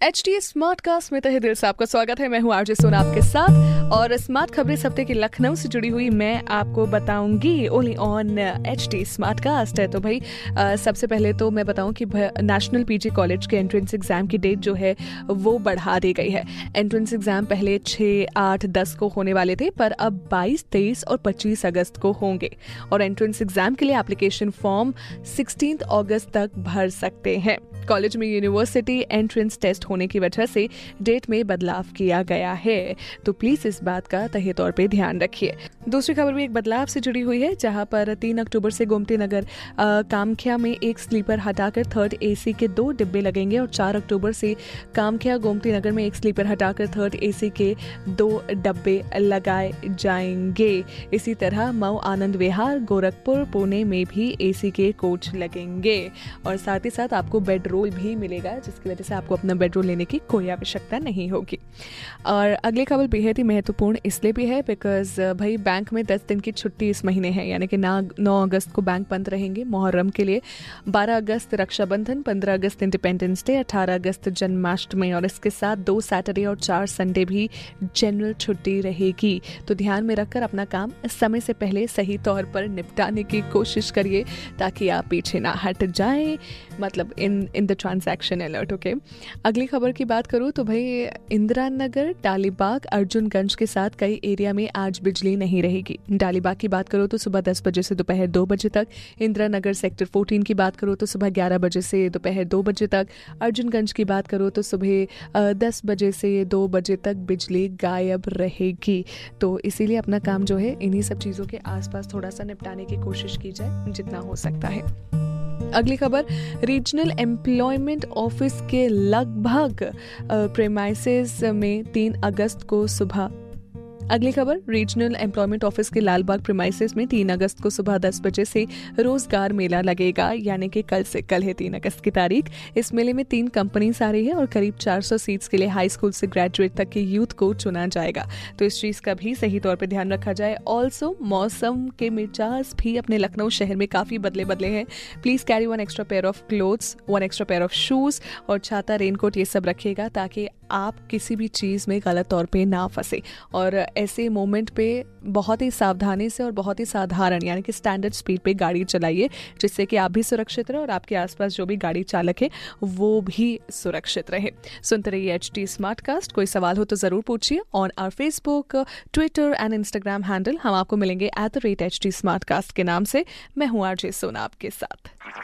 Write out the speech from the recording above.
H D Smartcast में तहे दिल से आपका स्वागत है। मैं हूँ आरजे सोना आपके साथ और स्मार्ट खबरें इस हफ़्ते की लखनऊ से जुड़ी हुई मैं आपको बताऊँगी only on H D Smartcast है। तो भाई अ, सबसे पहले तो मैं बताऊँ कि नेशनल पीजी कॉलेज के एंट्रेंस एग्ज़ाम की डेट जो है वो बढ़ा दी गई है। एंट्रेंस एग्ज़ाम पहले छः आठ दस को होने वाले थे पर अब बाईस तेईस और पच्चीस अगस्त को होंगे। और एंट्रेंस एग्ज़ाम के लिए एप्लीकेशन फॉर्म सिक्सटीन अगस्त तक भर सकते हैं। कॉलेज में यूनिवर्सिटी एंट्रेंस टेस्ट होने की वजह से डेट में बदलाव किया गया है। तो प्लीज़ इस बात का तहे तौर पे ध्यान रखिए। दूसरी खबर भी एक बदलाव से जुड़ी हुई है, जहाँ पर तीन अक्टूबर से गोमती नगर कामख्या में एक स्लीपर हटाकर थर्ड एसी के दो डिब्बे लगेंगे और चार अक्टूबर से कामख्या गोमती नगर में एक स्लीपर हटाकर थर्ड एसी के दो डब्बे लगाए जाएँगे। इसी तरह मऊ आनंद विहार, गोरखपुर, पुणे में भी एसी के कोच लगेंगे। और साथ ही साथ आपको बेड रोल भी मिलेगा, जिसकी वजह से आपको अपना बेड रोल लेने की कोई आवश्यकता नहीं होगी। और अगली खबर बेहद ही महत्वपूर्ण इसलिए भी है बिकॉज़ भाई बैंक में दस दिन की छुट्टी इस महीने है, यानी कि ना नौ अगस्त को बैंक बंद रहेंगे मुहर्रम के लिए। बारह अगस्त रक्षाबंधन, पंद्रह अगस्त इंडिपेंडेंस डे अठारह अगस्त जन्माष्टमी, और इसके साथ दो सैटरडे और चार संडे भी जनरल छुट्टी रहेगी। तो ध्यान में रखकर अपना काम समय से पहले सही तौर पर निपटाने की कोशिश करिए, ताकि आप पीछे ना हट जाएँ। मतलब in in the transaction alert okay अगली खबर की बात करूँ तो भाई इंदिरा नगर डालीबाग अर्जुनगंज के साथ कई एरिया में आज बिजली नहीं रहेगी। डालीबाग की बात करो तो सुबह दस बजे से दोपहर दो बजे तक इंदिरा नगर सेक्टर फोर्टीन की बात करो तो सुबह ग्यारह बजे से दोपहर दो बजे तक, अर्जुनगंज की बात करो तो सुबह दस बजे से दो बजे तक बिजली गायब रहेगी। तो इसीलिए अपना काम जो है, इन्हीं सब चीज़ों के आसपास थोड़ा सा निपटाने की कोशिश की जाए, जितना हो सकता है। अगली खबर रीजनल एम्प्लॉयमेंट ऑफ़िस के लगभग प्रेमाइसिस में तीन अगस्त को सुबह अगली खबर रीजनल एम्प्लॉयमेंट ऑफ़िस के लालबाग प्रीमाइसेस में तीन अगस्त को सुबह दस बजे से रोज़गार मेला लगेगा, यानी कि कल से कल है तीन अगस्त की तारीख। इस मेले में तीन कंपनीज़ आ रही है और करीब 400 सीट्स के लिए हाई स्कूल से ग्रेजुएट तक के यूथ को चुना जाएगा। तो इस चीज़ का भी सही तौर पर ध्यान रखा जाए। ऑल्सो मौसम के मिजाज भी अपने लखनऊ शहर में काफ़ी बदले बदले हैं। Please carry one extra pair of clothes one extra pair of shoes और छाता रेनकोट ये सब रखेगा ताकि आप किसी भी चीज़ में गलत तौर पे ना फंसे। और ऐसे मोमेंट पे बहुत ही सावधानी से और बहुत ही साधारण, यानी कि स्टैंडर्ड स्पीड पे गाड़ी चलाइए, जिससे कि आप भी सुरक्षित रहें और आपके आसपास जो भी गाड़ी चालक है, वो भी सुरक्षित रहे। सुनते रहिए एच टी स्मार्ट कास्ट कोई सवाल हो तो ज़रूर पूछिए on our Facebook Twitter and Instagram handle हम आपको मिलेंगे at the rate H T Smartcast के नाम से। मैं हूँ आरजे सोना आपके साथ।